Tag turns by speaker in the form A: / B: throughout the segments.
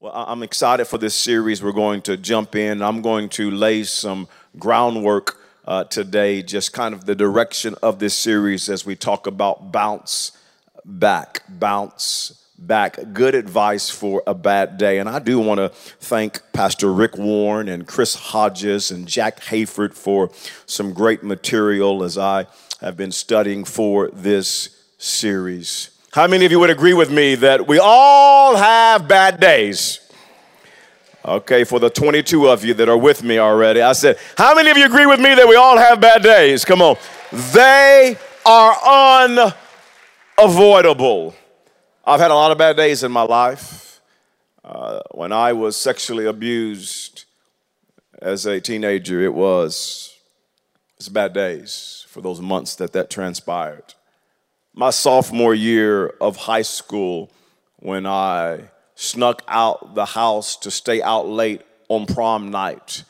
A: Well, I'm excited for this series. We're going to jump in. I'm going to lay some groundwork uh, today, just kind of the direction of this series as we talk about bounce back, bounce back. Good advice for a bad day. And I do want to thank Pastor Rick Warren and Chris Hodges and Jack Hayford for some great material as I have been studying for this series. How many of you would agree with me that we all have bad days? Okay, for the 22 of you that are with me already, I said, How many of you agree with me that we all have bad days? Come on. They are unavoidable. I've had a lot of bad days in my life. Uh, when I was sexually abused as a teenager, it was, it was bad days for those months that that transpired my sophomore year of high school when I snuck out the house to stay out late on prom night.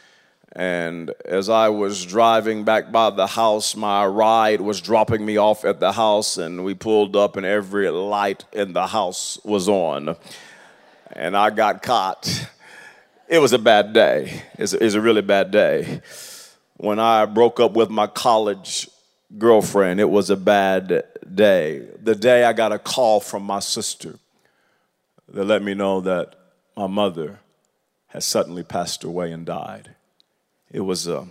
A: And as I was driving back by the house, my ride was dropping me off at the house, and we pulled up, and every light in the house was on. And I got caught. It was a bad day. It's a, it's a really bad day. When I broke up with my college girlfriend. It was a bad day. The day I got a call from my sister that let me know that my mother had suddenly passed away and died. It was a,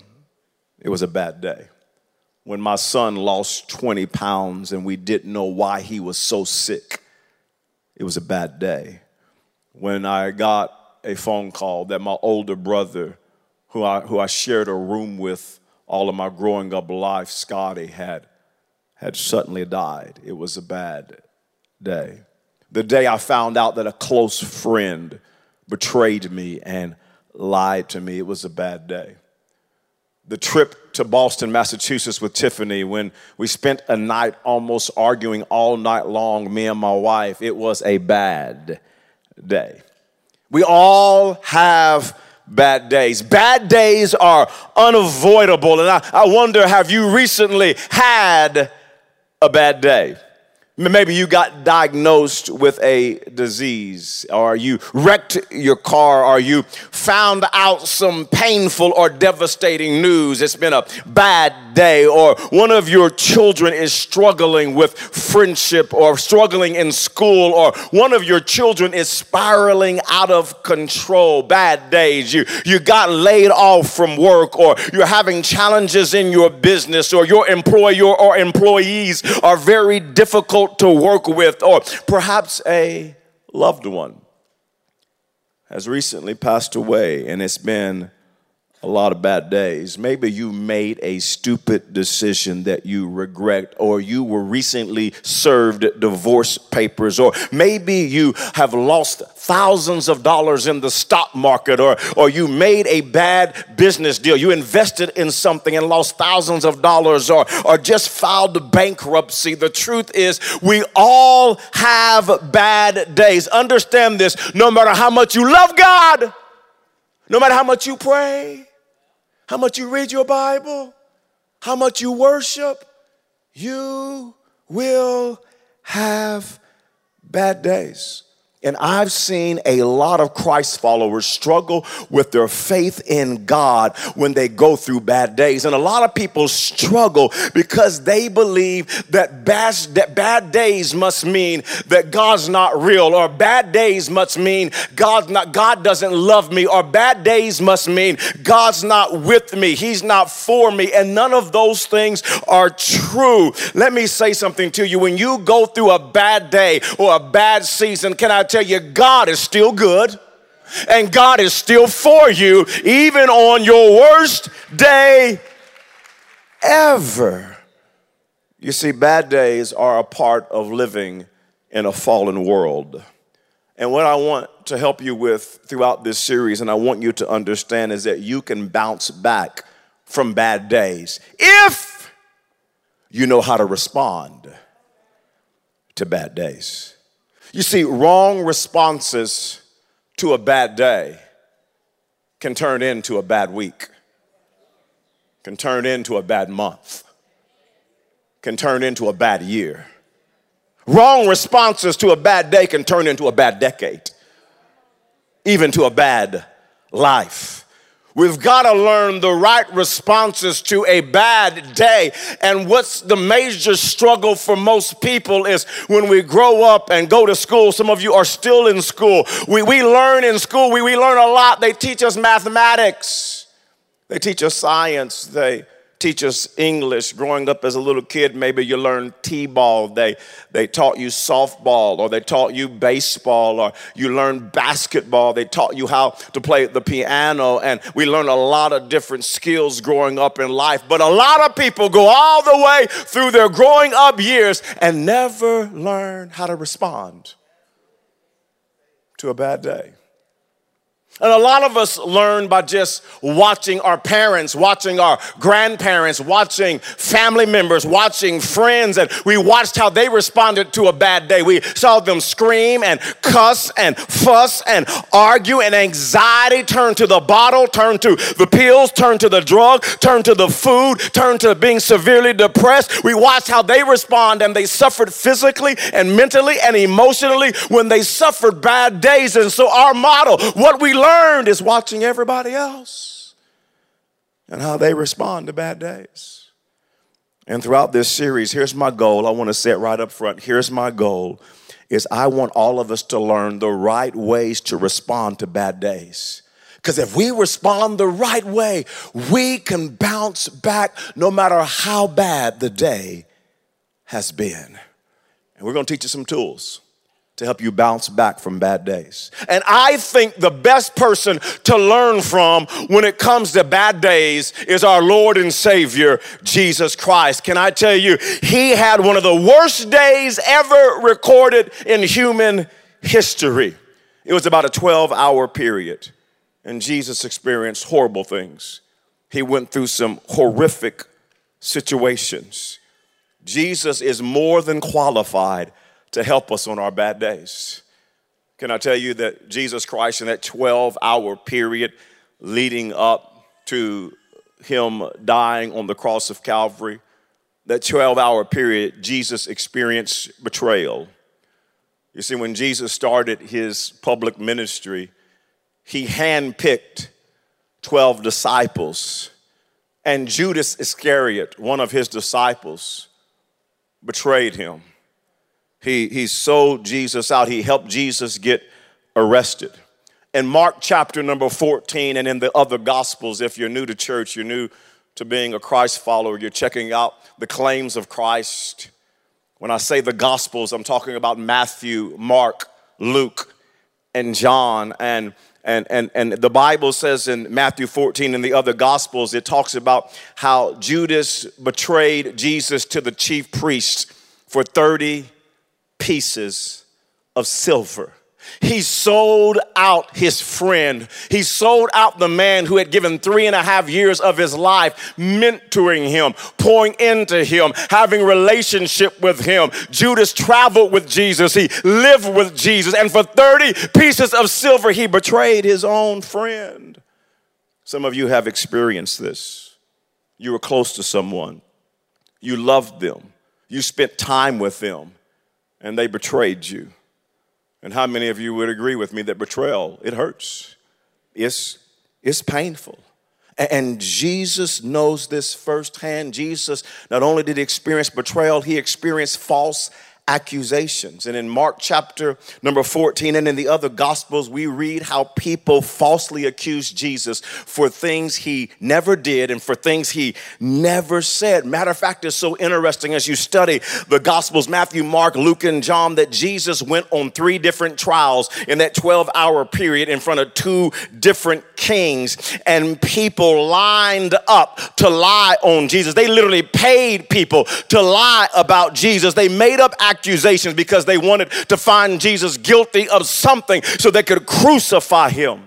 A: it was a bad day. When my son lost 20 pounds and we didn't know why he was so sick, it was a bad day. When I got a phone call that my older brother, who I, who I shared a room with, all of my growing up life, Scotty had, had suddenly died. It was a bad day. The day I found out that a close friend betrayed me and lied to me, it was a bad day. The trip to Boston, Massachusetts with Tiffany, when we spent a night almost arguing all night long, me and my wife, it was a bad day. We all have bad days. Bad days are unavoidable. And I, I wonder have you recently had a bad day? Maybe you got diagnosed with a disease, or you wrecked your car, or you found out some painful or devastating news. It's been a bad day, or one of your children is struggling with friendship, or struggling in school, or one of your children is spiraling out of control. Bad days. You, you got laid off from work, or you're having challenges in your business, or your employer or employees are very difficult difficult to work with, or perhaps a loved one has recently passed away and it's been a lot of bad days. Maybe you made a stupid decision that you regret, or you were recently served divorce papers, or maybe you have lost thousands of dollars in the stock market, or, or you made a bad business deal. You invested in something and lost thousands of dollars, or, or just filed bankruptcy. The truth is, we all have bad days. Understand this no matter how much you love God, no matter how much you pray, how much you read your Bible, how much you worship, you will have bad days. And I've seen a lot of Christ followers struggle with their faith in God when they go through bad days. And a lot of people struggle because they believe that bad, that bad days must mean that God's not real, or bad days must mean God's not, God doesn't love me, or bad days must mean God's not with me, He's not for me. And none of those things are true. Let me say something to you. When you go through a bad day or a bad season, can I tell you, God is still good and God is still for you, even on your worst day ever. You see, bad days are a part of living in a fallen world. And what I want to help you with throughout this series, and I want you to understand, is that you can bounce back from bad days if you know how to respond to bad days. You see, wrong responses to a bad day can turn into a bad week, can turn into a bad month, can turn into a bad year. Wrong responses to a bad day can turn into a bad decade. even to a bad life. We've got to learn the right responses to a bad day. And what's the major struggle for most people is when we grow up and go to school. Some of you are still in school. We, we learn in school, we, we learn a lot. They teach us mathematics, they teach us science, they teach us English. Growing up as a little kid, maybe you learned T-ball. They, they taught you softball or they taught you baseball or you learned basketball. They taught you how to play the piano and we learned a lot of different skills growing up in life. But a lot of people go all the way through their growing up years and never learn how to respond to a bad day. And a lot of us learn by just watching our parents, watching our grandparents, watching family members, watching friends, and we watched how they responded to a bad day. We saw them scream and cuss and fuss and argue, and anxiety turned to the bottle, turned to the pills, turned to the drug, turned to the food, turned to being severely depressed. We watched how they respond, and they suffered physically and mentally and emotionally when they suffered bad days. And so, our model, what we learned is watching everybody else and how they respond to bad days. And throughout this series, here's my goal. I want to say it right up front. Here's my goal is I want all of us to learn the right ways to respond to bad days. Because if we respond the right way, we can bounce back no matter how bad the day has been. And we're going to teach you some tools to help you bounce back from bad days. And I think the best person to learn from when it comes to bad days is our Lord and Savior, Jesus Christ. Can I tell you, He had one of the worst days ever recorded in human history. It was about a 12 hour period, and Jesus experienced horrible things. He went through some horrific situations. Jesus is more than qualified to help us on our bad days. Can I tell you that Jesus Christ, in that 12 hour period leading up to him dying on the cross of Calvary, that 12 hour period, Jesus experienced betrayal. You see, when Jesus started his public ministry, he handpicked 12 disciples, and Judas Iscariot, one of his disciples, betrayed him. He, he sold Jesus out. He helped Jesus get arrested. In Mark chapter number 14 and in the other gospels, if you're new to church, you're new to being a Christ follower, you're checking out the claims of Christ. When I say the gospels, I'm talking about Matthew, Mark, Luke, and John. And and, and, and the Bible says in Matthew 14 and the other Gospels, it talks about how Judas betrayed Jesus to the chief priests for 30 pieces of silver. He sold out his friend. He sold out the man who had given three and a half years of his life, mentoring him, pouring into him, having relationship with him. Judas traveled with Jesus. He lived with Jesus. And for 30 pieces of silver, he betrayed his own friend. Some of you have experienced this. You were close to someone. You loved them. You spent time with them and they betrayed you. And how many of you would agree with me that betrayal, it hurts? It's, it's painful. And Jesus knows this firsthand. Jesus not only did he experience betrayal, he experienced false accusations. And in Mark chapter number 14 and in the other gospels, we read how people falsely accused Jesus for things he never did and for things he never said. Matter of fact, it's so interesting as you study the gospels Matthew, Mark, Luke, and John that Jesus went on three different trials in that 12 hour period in front of two different kings, and people lined up to lie on Jesus. They literally paid people to lie about Jesus. They made up accusations accusations because they wanted to find Jesus guilty of something so they could crucify him.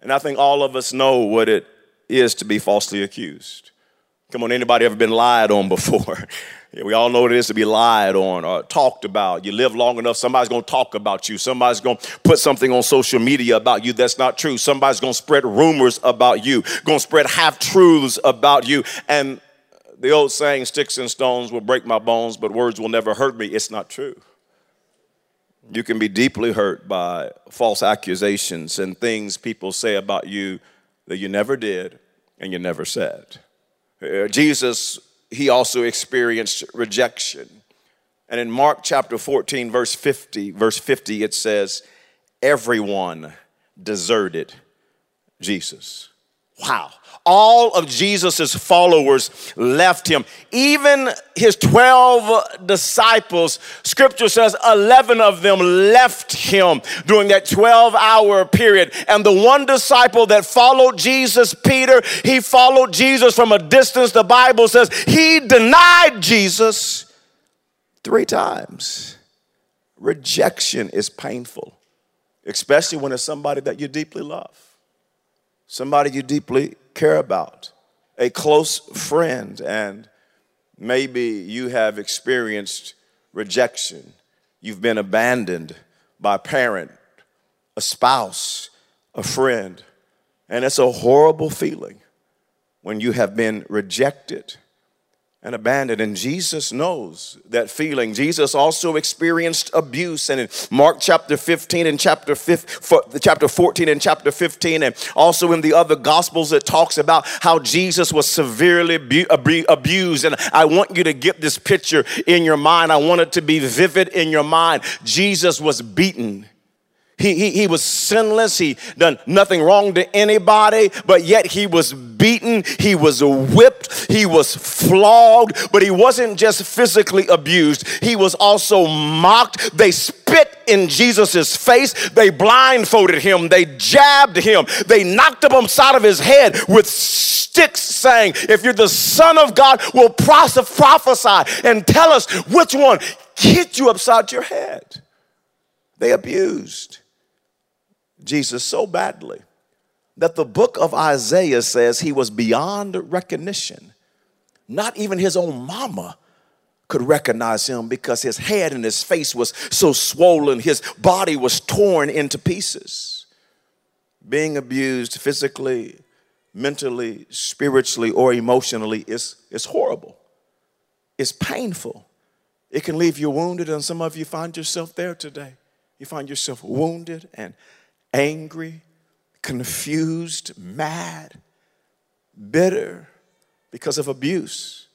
A: And I think all of us know what it is to be falsely accused. Come on, anybody ever been lied on before? we all know what it is to be lied on or talked about. You live long enough, somebody's gonna talk about you. Somebody's gonna put something on social media about you that's not true. Somebody's gonna spread rumors about you, gonna spread half truths about you. And the old saying, sticks and stones will break my bones, but words will never hurt me, it's not true. You can be deeply hurt by false accusations and things people say about you that you never did and you never said. Uh, Jesus, he also experienced rejection. And in Mark chapter 14, verse 50, verse 50, it says, Everyone deserted Jesus. Wow all of Jesus' followers left him. Even his 12 disciples, scripture says 11 of them left him during that 12 hour period. And the one disciple that followed Jesus, Peter, he followed Jesus from a distance. The Bible says he denied Jesus three times. Rejection is painful, especially when it's somebody that you deeply love somebody you deeply care about, a close friend, and maybe you have experienced rejection. You've been abandoned by a parent, a spouse, a friend. And it's a horrible feeling when you have been rejected and abandoned. And Jesus knows that feeling. Jesus also experienced abuse. And in Mark chapter 15 and chapter 5, chapter 14 and chapter 15, and also in the other gospels, it talks about how Jesus was severely abused. And I want you to get this picture in your mind. I want it to be vivid in your mind. Jesus was beaten he, he, he was sinless. He done nothing wrong to anybody, but yet he was beaten. He was whipped. He was flogged, but he wasn't just physically abused. He was also mocked. They spit in Jesus' face. They blindfolded him. They jabbed him. They knocked him upside of his head with sticks saying, if you're the son of God, will prophesy and tell us which one hit you upside your head. They abused. Jesus so badly that the book of Isaiah says he was beyond recognition. Not even his own mama could recognize him because his head and his face was so swollen, his body was torn into pieces. Being abused physically, mentally, spiritually, or emotionally is, is horrible. It's painful. It can leave you wounded, and some of you find yourself there today. You find yourself wounded and angry, confused, mad, bitter because of abuse.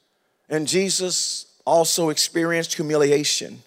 A: And Jesus also experienced humiliation.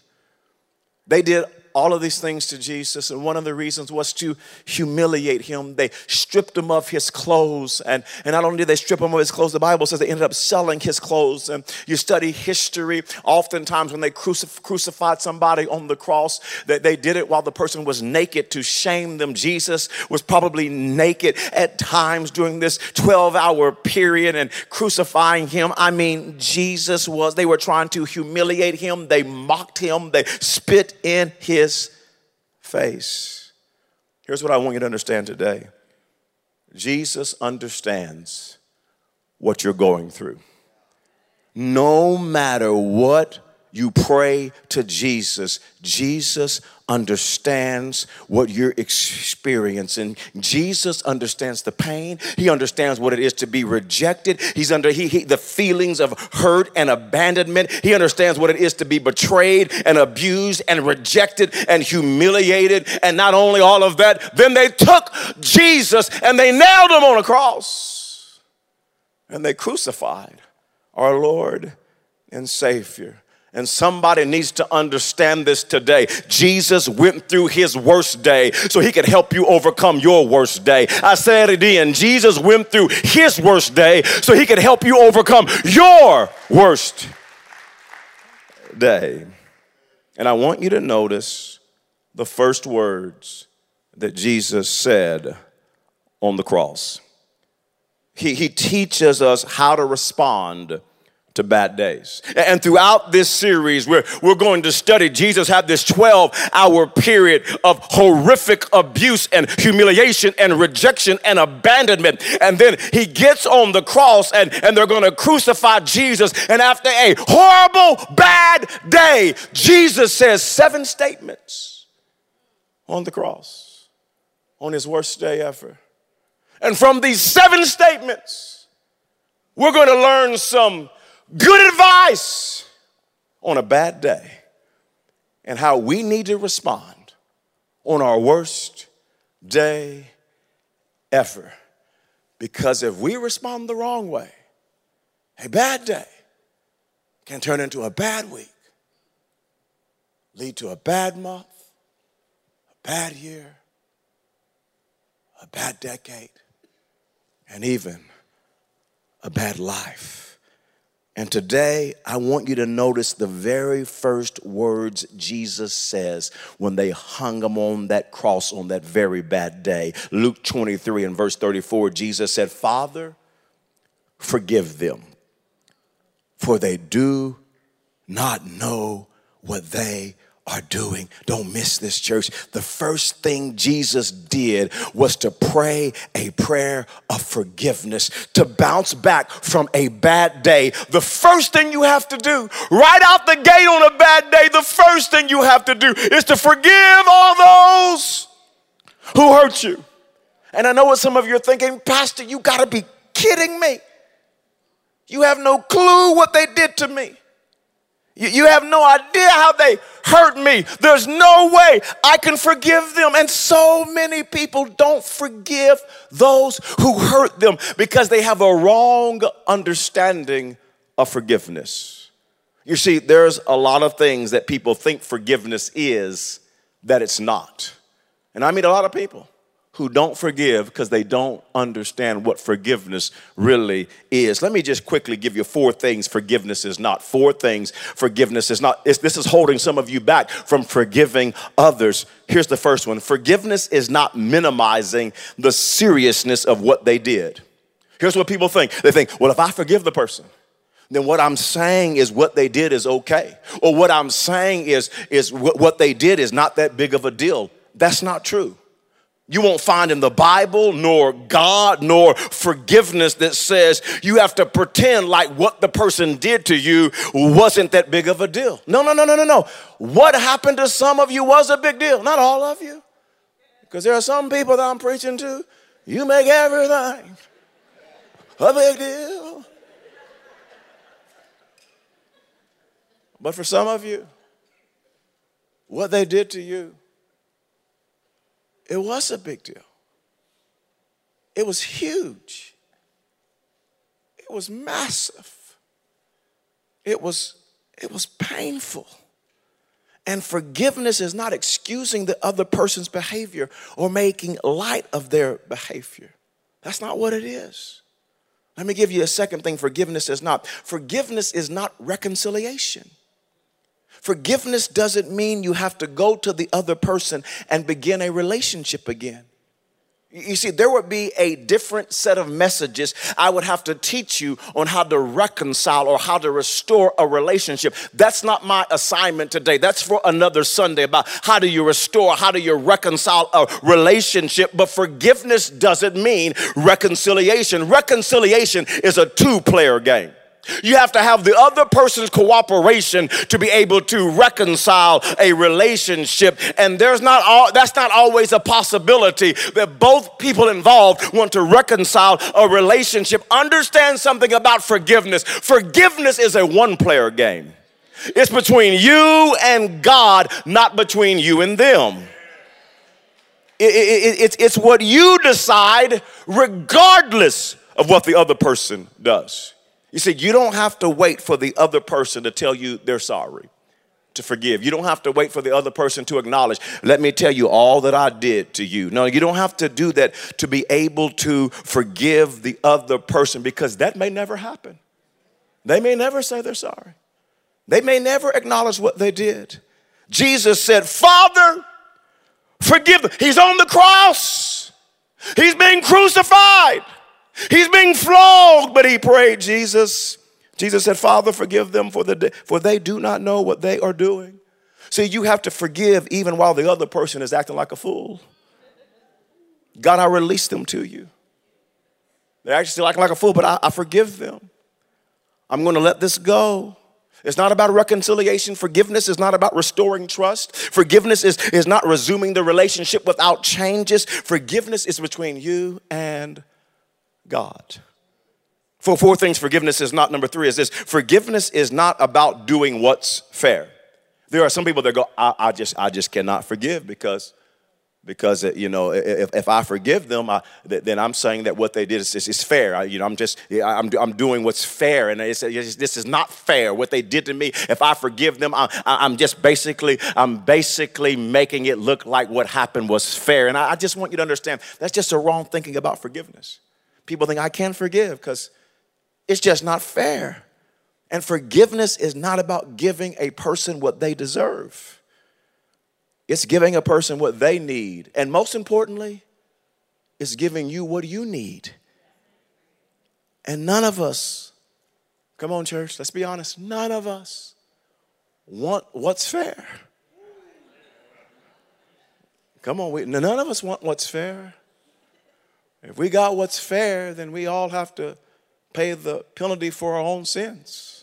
A: They did all of these things to Jesus, and one of the reasons was to humiliate him. They stripped him of his clothes, and, and not only did they strip him of his clothes, the Bible says they ended up selling his clothes. And you study history, oftentimes when they crucif- crucified somebody on the cross, that they did it while the person was naked to shame them. Jesus was probably naked at times during this 12 hour period and crucifying him. I mean, Jesus was, they were trying to humiliate him, they mocked him, they spit in his his face. Here's what I want you to understand today Jesus understands what you're going through. No matter what you pray to Jesus, Jesus understands what you're experiencing. Jesus understands the pain. He understands what it is to be rejected. He's under he, he, the feelings of hurt and abandonment. He understands what it is to be betrayed and abused and rejected and humiliated. And not only all of that, then they took Jesus and they nailed him on a cross. And they crucified our Lord and Savior. And somebody needs to understand this today. Jesus went through his worst day so he could help you overcome your worst day. I said it again. Jesus went through his worst day so he could help you overcome your worst day. And I want you to notice the first words that Jesus said on the cross. He, he teaches us how to respond to bad days. And throughout this series, we're, we're going to study. Jesus had this 12 hour period of horrific abuse and humiliation and rejection and abandonment. And then he gets on the cross and, and they're going to crucify Jesus. And after a horrible, bad day, Jesus says seven statements on the cross on his worst day ever. And from these seven statements, we're going to learn some good advice on a bad day. and how we need to respond on our worst day ever. Because if we respond the wrong way, a bad day can turn into a bad week, lead to a bad month, a bad year, a bad decade, and even a bad life. And today, I want you to notice the very first words Jesus says when they hung him on that cross on that very bad day. Luke 23 and verse 34, Jesus said, Father, forgive them, for they do not know what they are doing. Don't miss this, church. The first thing Jesus did was to pray a prayer of forgiveness, to bounce back from a bad day. The first thing you have to do, right out the gate on a bad day, the first thing you have to do is to forgive all those who hurt you. And I know what some of you are thinking, Pastor, you gotta be kidding me. You have no clue what they did to me. You, you have no idea how they hurt me. There's no way I can forgive them. And so many people don't forgive those who hurt them because they have a wrong understanding of forgiveness. You see, there's a lot of things that people think forgiveness is that it's not. And I meet a lot of people who don't forgive because they don't understand what forgiveness really is. Let me just quickly give you four things forgiveness is not. Four things forgiveness is not. It's, this is holding some of you back from forgiving others. Here's the first one forgiveness is not minimizing the seriousness of what they did. Here's what people think they think, well, if I forgive the person, then what I'm saying is what they did is okay. Or what I'm saying is, is what they did is not that big of a deal. That's not true. You won't find in the Bible, nor God, nor forgiveness that says you have to pretend like what the person did to you wasn't that big of a deal. No, no, no, no, no, no. What happened to some of you was a big deal. Not all of you. Because there are some people that I'm preaching to, you make everything a big deal. But for some of you, what they did to you it was a big deal. It was huge. It was massive. It was, it was painful. And forgiveness is not excusing the other person's behavior or making light of their behavior. That's not what it is. Let me give you a second thing forgiveness is not. Forgiveness is not reconciliation. Forgiveness doesn't mean you have to go to the other person and begin a relationship again. You see, there would be a different set of messages I would have to teach you on how to reconcile or how to restore a relationship. That's not my assignment today. That's for another Sunday about how do you restore, how do you reconcile a relationship. But forgiveness doesn't mean reconciliation. Reconciliation is a two player game. You have to have the other person's cooperation to be able to reconcile a relationship. And there's not all, that's not always a possibility that both people involved want to reconcile a relationship. Understand something about forgiveness. Forgiveness is a one player game. It's between you and God, not between you and them. It, it, it, it's what you decide regardless of what the other person does. You see, you don't have to wait for the other person to tell you they're sorry, to forgive. You don't have to wait for the other person to acknowledge, let me tell you all that I did to you. No, you don't have to do that to be able to forgive the other person because that may never happen. They may never say they're sorry, they may never acknowledge what they did. Jesus said, Father, forgive them. He's on the cross, he's being crucified. He's being flogged, but he prayed, Jesus. Jesus said, Father, forgive them for, the for they do not know what they are doing. See, you have to forgive even while the other person is acting like a fool. God, I release them to you. They're actually acting like a fool, but I, I forgive them. I'm going to let this go. It's not about reconciliation. Forgiveness is not about restoring trust. Forgiveness is, is not resuming the relationship without changes. Forgiveness is between you and God. For four things, forgiveness is not number three is this forgiveness is not about doing what's fair. There are some people that go, I, I just, I just cannot forgive because because uh, you know if, if I forgive them, I, then I'm saying that what they did is, is, is fair. I, you know, I'm just I'm, I'm doing what's fair, and it's, it's, this is not fair. What they did to me, if I forgive them, I, am just basically I'm basically making it look like what happened was fair. And I, I just want you to understand that's just a wrong thinking about forgiveness. People think I can't forgive because it's just not fair. And forgiveness is not about giving a person what they deserve. It's giving a person what they need. And most importantly, it's giving you what you need. And none of us, come on, church, let's be honest, none of us want what's fair. Come on, we, none of us want what's fair. If we got what's fair, then we all have to pay the penalty for our own sins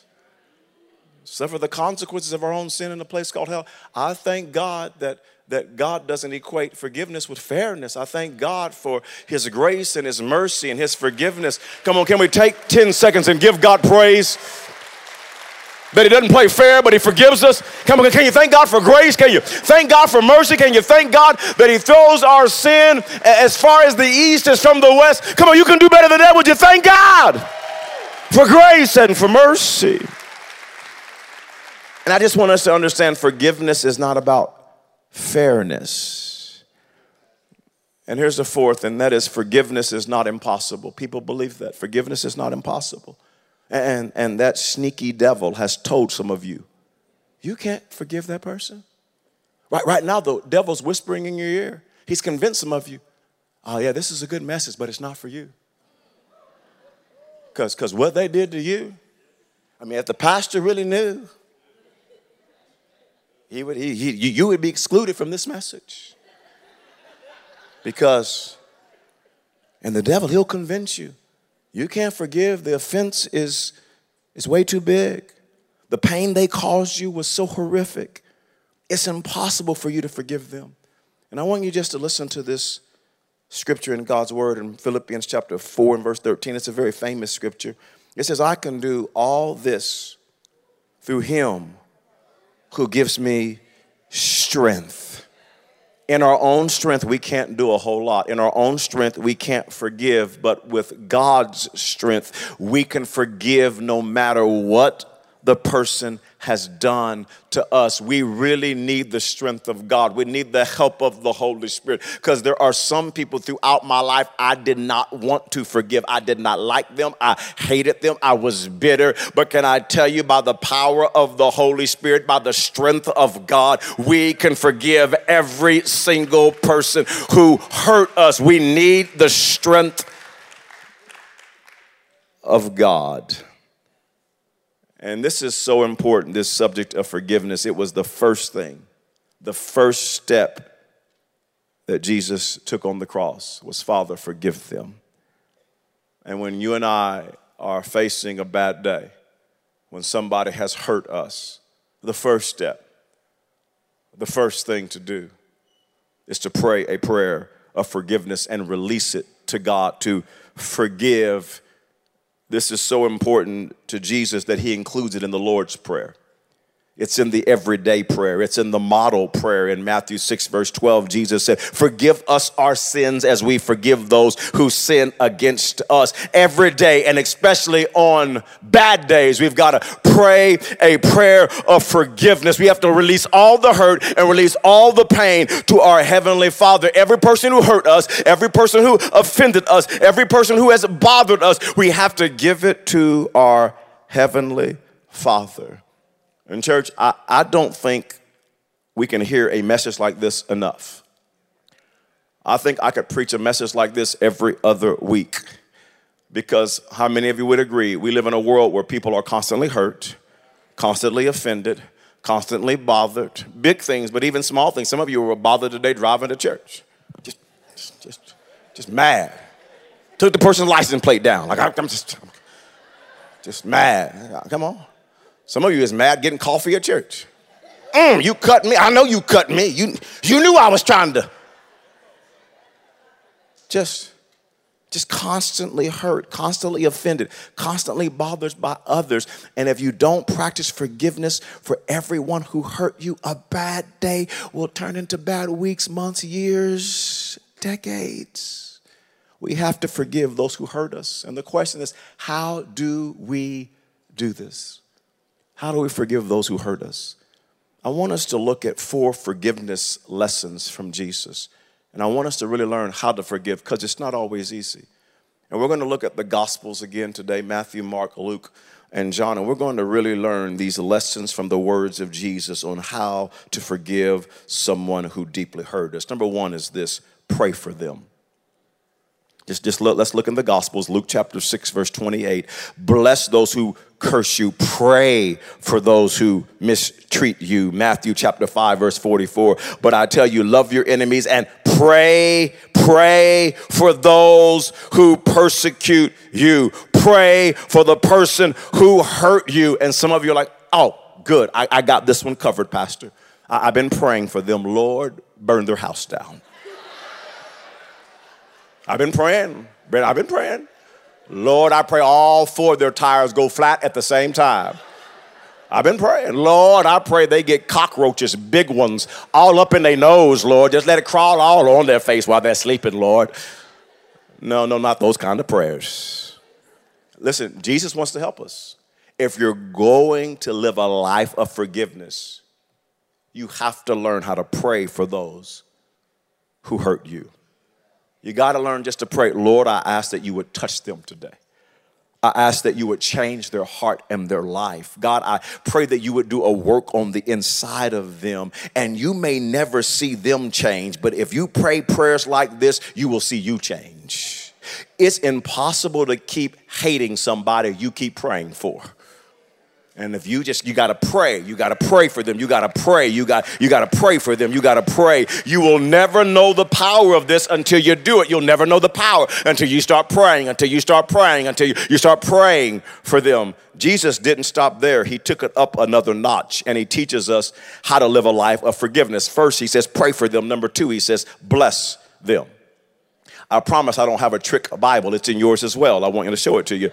A: suffer the consequences of our own sin in a place called hell. I thank God that that God doesn't equate forgiveness with fairness. I thank God for His grace and His mercy and His forgiveness. Come on, can we take 10 seconds and give God praise? That He doesn't play fair, but He forgives us. Come on, can you thank God for grace? Can you thank God for mercy? Can you thank God that He throws our sin as far as the east is from the west? Come on, you can do better than that. Would you thank God for grace and for mercy? And I just want us to understand forgiveness is not about fairness. And here's the fourth, and that is forgiveness is not impossible. People believe that forgiveness is not impossible. And, and that sneaky devil has told some of you, you can't forgive that person. Right, right now, the devil's whispering in your ear. He's convinced some of you, oh, yeah, this is a good message, but it's not for you. Because what they did to you, I mean, if the pastor really knew, he would, he, he, you would be excluded from this message. Because, and the devil, he'll convince you. You can't forgive. The offense is, is way too big. The pain they caused you was so horrific. It's impossible for you to forgive them. And I want you just to listen to this scripture in God's word in Philippians chapter 4 and verse 13. It's a very famous scripture. It says, I can do all this through him who gives me strength. In our own strength, we can't do a whole lot. In our own strength, we can't forgive, but with God's strength, we can forgive no matter what the person has done to us. We really need the strength of God. We need the help of the Holy Spirit because there are some people throughout my life I did not want to forgive. I did not like them. I hated them. I was bitter. But can I tell you, by the power of the Holy Spirit, by the strength of God, we can forgive every single person who hurt us. We need the strength of God. And this is so important, this subject of forgiveness. It was the first thing, the first step that Jesus took on the cross was, Father, forgive them. And when you and I are facing a bad day, when somebody has hurt us, the first step, the first thing to do is to pray a prayer of forgiveness and release it to God to forgive this is so important to Jesus that he includes it in the Lord's Prayer. It's in the everyday prayer. It's in the model prayer in Matthew 6, verse 12. Jesus said, Forgive us our sins as we forgive those who sin against us. Every day, and especially on bad days, we've got to pray a prayer of forgiveness. We have to release all the hurt and release all the pain to our Heavenly Father. Every person who hurt us, every person who offended us, every person who has bothered us, we have to give it to our Heavenly Father. In church, I, I don't think we can hear a message like this enough. I think I could preach a message like this every other week. Because how many of you would agree? We live in a world where people are constantly hurt, constantly offended, constantly bothered. Big things, but even small things. Some of you were bothered today driving to church. Just, just, just, just mad. Took the person's license plate down. Like I'm just, just mad. Come on. Some of you is mad getting coffee at church. Mm, you cut me. I know you cut me. You, you knew I was trying to. Just just constantly hurt, constantly offended, constantly bothered by others. And if you don't practice forgiveness for everyone who hurt you, a bad day will turn into bad weeks, months, years, decades. We have to forgive those who hurt us. And the question is how do we do this? How do we forgive those who hurt us? I want us to look at four forgiveness lessons from Jesus. And I want us to really learn how to forgive because it's not always easy. And we're going to look at the Gospels again today Matthew, Mark, Luke, and John. And we're going to really learn these lessons from the words of Jesus on how to forgive someone who deeply hurt us. Number one is this pray for them. Just, just look, let's look in the Gospels, Luke chapter 6, verse 28. Bless those who curse you, pray for those who mistreat you. Matthew chapter 5, verse 44. But I tell you, love your enemies and pray, pray for those who persecute you. Pray for the person who hurt you. And some of you are like, oh, good, I, I got this one covered, Pastor. I, I've been praying for them. Lord, burn their house down. I've been praying. I've been praying. Lord, I pray all four of their tires go flat at the same time. I've been praying. Lord, I pray they get cockroaches, big ones, all up in their nose, Lord. Just let it crawl all on their face while they're sleeping, Lord. No, no, not those kind of prayers. Listen, Jesus wants to help us. If you're going to live a life of forgiveness, you have to learn how to pray for those who hurt you. You got to learn just to pray, Lord, I ask that you would touch them today. I ask that you would change their heart and their life. God, I pray that you would do a work on the inside of them. And you may never see them change, but if you pray prayers like this, you will see you change. It's impossible to keep hating somebody you keep praying for. And if you just you got to pray, you got to pray for them. You got to pray. You got you got to pray for them. You got to pray. You will never know the power of this until you do it. You'll never know the power until you start praying, until you start praying, until you, you start praying for them. Jesus didn't stop there. He took it up another notch and he teaches us how to live a life of forgiveness. First, he says pray for them. Number 2, he says bless them. I promise I don't have a trick Bible. It's in yours as well. I want you to show it to you.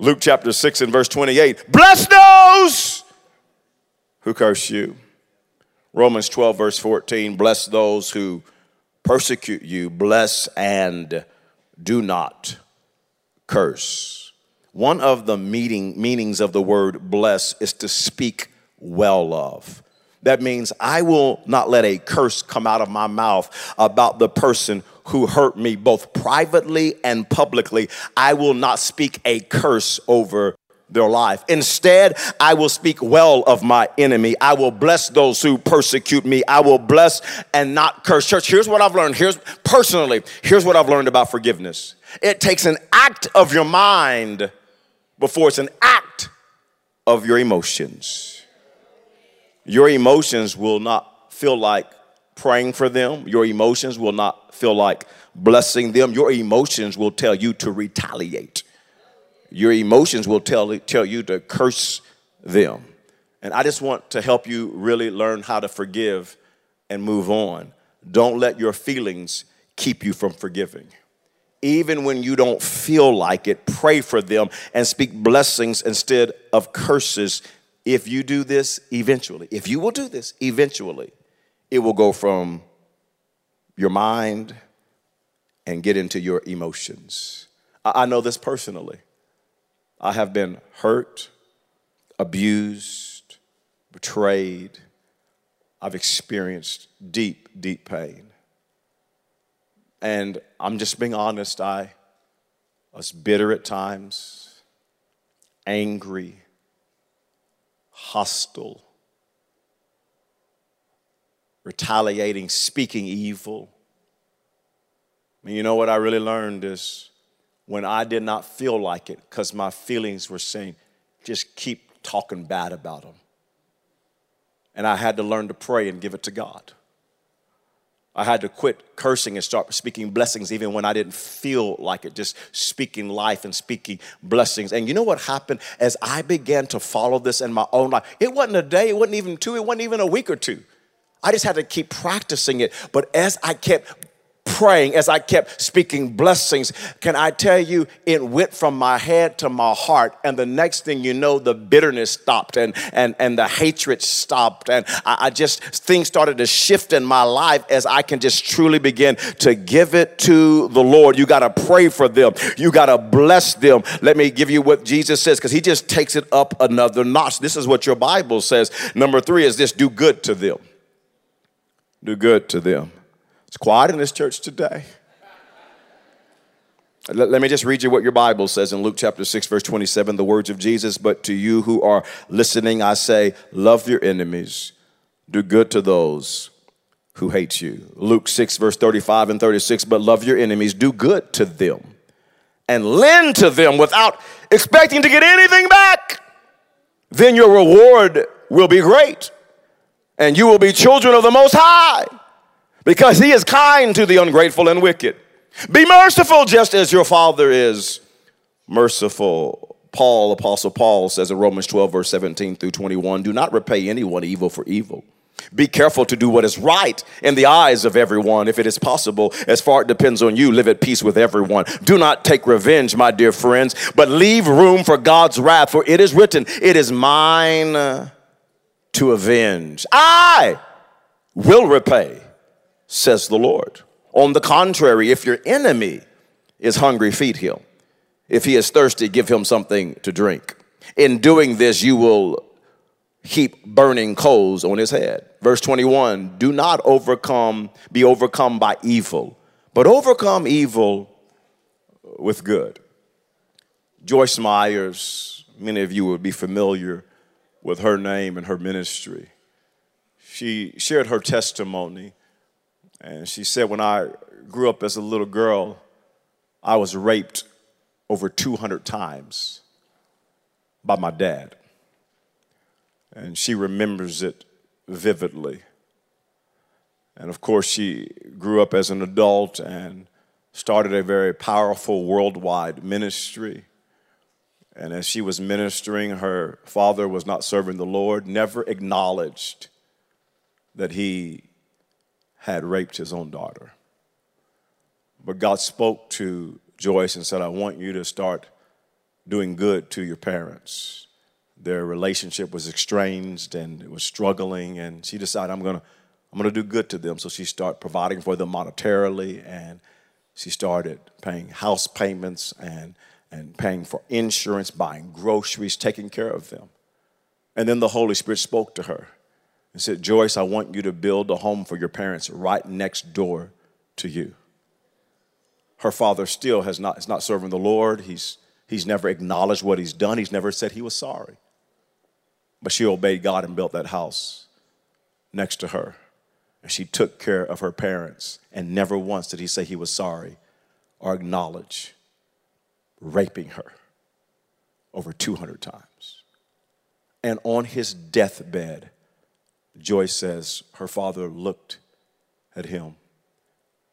A: Luke chapter 6 and verse 28. Bless those who curse you. Romans 12, verse 14. Bless those who persecute you. Bless and do not curse. One of the meaning, meanings of the word bless is to speak well of. That means I will not let a curse come out of my mouth about the person who hurt me both privately and publicly, I will not speak a curse over their life. Instead, I will speak well of my enemy. I will bless those who persecute me. I will bless and not curse. Church, here's what I've learned. Here's personally, here's what I've learned about forgiveness. It takes an act of your mind before it's an act of your emotions. Your emotions will not feel like praying for them. Your emotions will not feel like blessing them. Your emotions will tell you to retaliate. Your emotions will tell, tell you to curse them. And I just want to help you really learn how to forgive and move on. Don't let your feelings keep you from forgiving. Even when you don't feel like it, pray for them and speak blessings instead of curses. If you do this, eventually, if you will do this, eventually, it will go from your mind and get into your emotions. I know this personally. I have been hurt, abused, betrayed. I've experienced deep, deep pain. And I'm just being honest, I was bitter at times, angry, hostile retaliating, speaking evil. And you know what I really learned is when I did not feel like it, because my feelings were saying, just keep talking bad about them. And I had to learn to pray and give it to God. I had to quit cursing and start speaking blessings even when I didn't feel like it, just speaking life and speaking blessings. And you know what happened as I began to follow this in my own life? It wasn't a day, it wasn't even two, it wasn't even a week or two. I just had to keep practicing it. But as I kept praying, as I kept speaking blessings, can I tell you, it went from my head to my heart. And the next thing you know, the bitterness stopped and, and, and the hatred stopped. And I, I just, things started to shift in my life as I can just truly begin to give it to the Lord. You got to pray for them, you got to bless them. Let me give you what Jesus says because he just takes it up another notch. This is what your Bible says. Number three is this do good to them. Do good to them. It's quiet in this church today. Let, me just read you what your Bible says in Luke chapter 6, verse 27, the words of Jesus. But to you who are listening, I say, love your enemies, do good to those who hate you. Luke 6, verse 35 and 36, but love your enemies, do good to them, and lend to them without expecting to get anything back. Then your reward will be great, and you will be children of the Most High, because He is kind to the ungrateful and wicked. Be merciful just as your Father is merciful. Paul, Apostle Paul says in Romans 12, verse 17 through 21 do not repay anyone evil for evil. Be careful to do what is right in the eyes of everyone, if it is possible. As far it depends on you, live at peace with everyone. Do not take revenge, my dear friends, but leave room for God's wrath, for it is written, It is mine to avenge. I will repay, says the Lord. On the contrary, if your enemy is hungry, feed him. If he is thirsty, give him something to drink. In doing this, you will heap burning coals on his head. Verse 21 Do not overcome, be overcome by evil, but overcome evil with good. Joyce Meyers, many of you would be familiar with her name and her ministry. She shared her testimony and she said, When I grew up as a little girl, I was raped over 200 times by my dad. And she remembers it vividly. And of course, she grew up as an adult and started a very powerful worldwide ministry. And as she was ministering, her father was not serving the Lord, never acknowledged that he had raped his own daughter. But God spoke to Joyce and said, I want you to start doing good to your parents. Their relationship was estranged and it was struggling, and she decided, I'm gonna, I'm gonna do good to them. So she started providing for them monetarily, and she started paying house payments and, and paying for insurance, buying groceries, taking care of them. And then the Holy Spirit spoke to her and said, Joyce, I want you to build a home for your parents right next door to you. Her father still has not, is not serving the Lord. He's, he's never acknowledged what he's done. He's never said he was sorry. But she obeyed God and built that house next to her. And she took care of her parents. And never once did he say he was sorry or acknowledge raping her over 200 times. And on his deathbed, Joyce says her father looked at him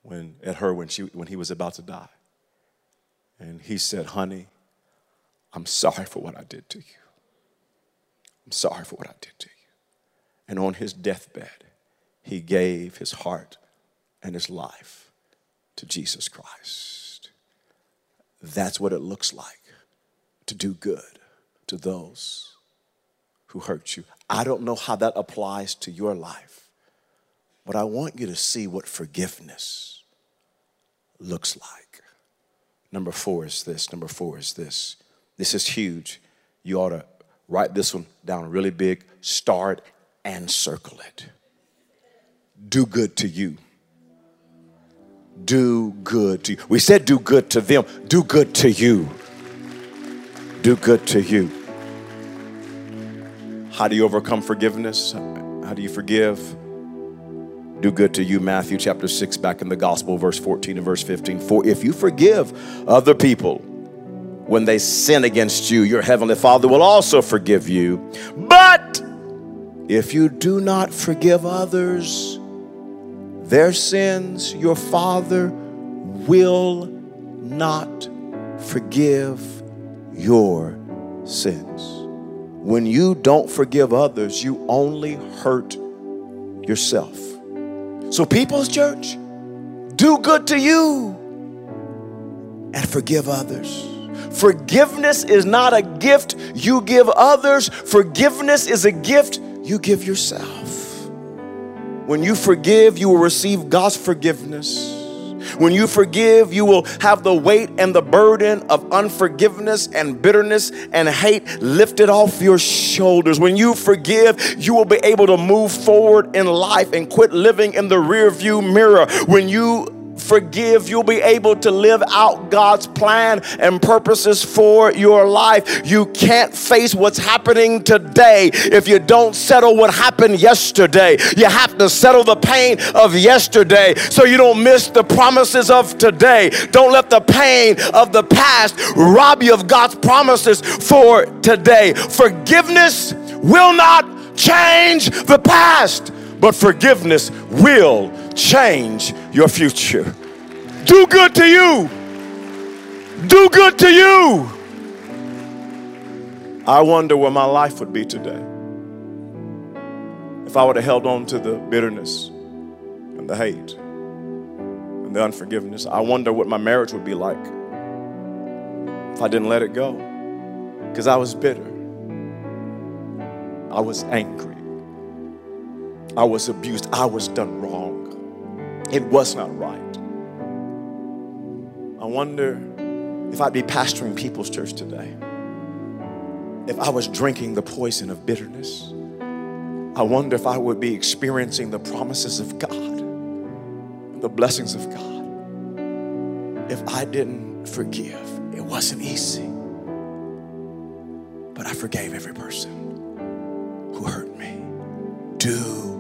A: when at her when she when he was about to die. And he said, "Honey, I'm sorry for what I did to you. I'm sorry for what I did to you." And on his deathbed, he gave his heart and his life to Jesus Christ. That's what it looks like to do good to those who hurt you. I don't know how that applies to your life, but I want you to see what forgiveness looks like. Number four is this. Number four is this. This is huge. You ought to write this one down really big, start and circle it. Do good to you. Do good to you. We said do good to them, do good to you. Do good to you. How do you overcome forgiveness? How do you forgive? Do good to you, Matthew chapter 6, back in the gospel, verse 14 and verse 15. For if you forgive other people when they sin against you, your heavenly Father will also forgive you. But if you do not forgive others their sins, your Father will not forgive your sins. When you don't forgive others, you only hurt yourself. So, People's Church, Do good to you and forgive others. Forgiveness is not a gift you give others, forgiveness is a gift you give yourself. When you forgive, you will receive God's forgiveness. When you forgive, you will have the weight and the burden of unforgiveness and bitterness and hate lifted off your shoulders. When you forgive, you will be able to move forward in life and quit living in the rear view mirror. When you forgive, you'll be able to live out God's plan and purposes for your life. You can't face what's happening today if you don't settle what happened yesterday. You have to settle the pain of yesterday so you don't miss the promises of today. Don't let the pain of the past rob you of God's promises for today. Forgiveness will not change the past, but forgiveness will change your future. Do good to you. Do good to you. I wonder where my life would be today if I would have held on to the bitterness and the hate and the unforgiveness. I wonder what my marriage would be like if I didn't let it go because I was bitter. I was angry. I was abused. I was done wrong. It was not right. I wonder if I'd be pastoring People's Church today. If I was drinking the poison of bitterness, I wonder if I would be experiencing the promises of God, the blessings of God. If I didn't forgive, it wasn't easy. But I forgave every person who hurt me. Do